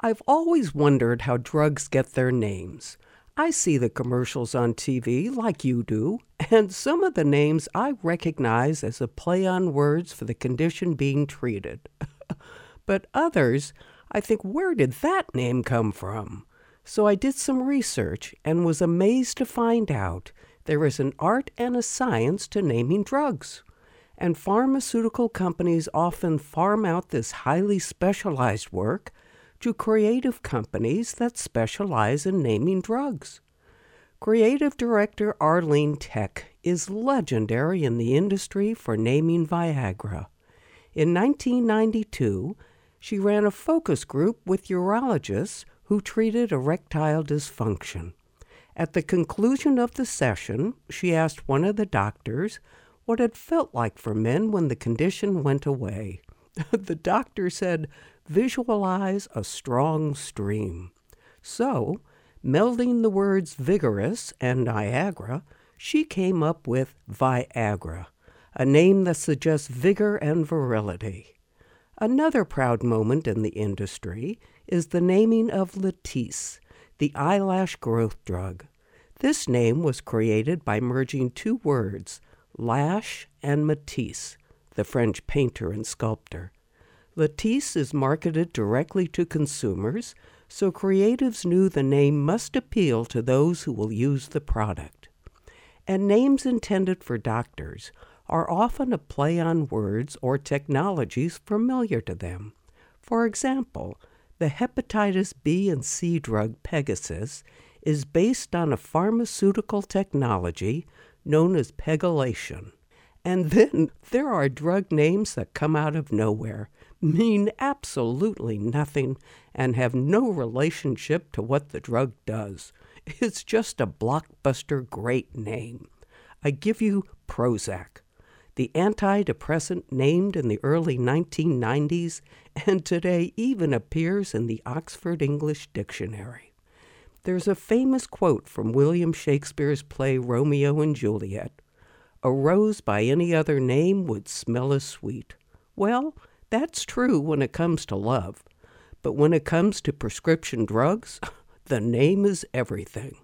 I've always wondered how drugs get their names. I see the commercials on TV like you do, and some of the names I recognize as a play on words for the condition being treated. but others, I think, where did that name come from? So I did some research and was amazed to find out there is an art and a science to naming drugs. And pharmaceutical companies often farm out this highly specialized work to creative companies that specialize in naming drugs. Creative director Arlene Tech is legendary in the industry for naming Viagra. In 1992, she ran a focus group with urologists who treated erectile dysfunction. At the conclusion of the session, she asked one of the doctors what it felt like for men when the condition went away. the doctor said, Visualize a strong stream. So, melding the words vigorous and Niagara, she came up with Viagra, a name that suggests vigor and virility. Another proud moment in the industry is the naming of Latisse, the eyelash growth drug. This name was created by merging two words, Lash and Matisse, the French painter and sculptor. Latisse is marketed directly to consumers, so creatives knew the name must appeal to those who will use the product. And names intended for doctors are often a play on words or technologies familiar to them. For example, the hepatitis B and C drug Pegasys is based on a pharmaceutical technology known as pegylation. And then there are drug names that come out of nowhere, mean absolutely nothing, and have no relationship to what the drug does. It's just a blockbuster great name. I give you Prozac, the antidepressant named in the early 1990s and today even appears in the Oxford English Dictionary. There's a famous quote from William Shakespeare's play Romeo and Juliet A rose by any other name would smell as sweet. Well, that's true when it comes to love, but when it comes to prescription drugs, the name is everything.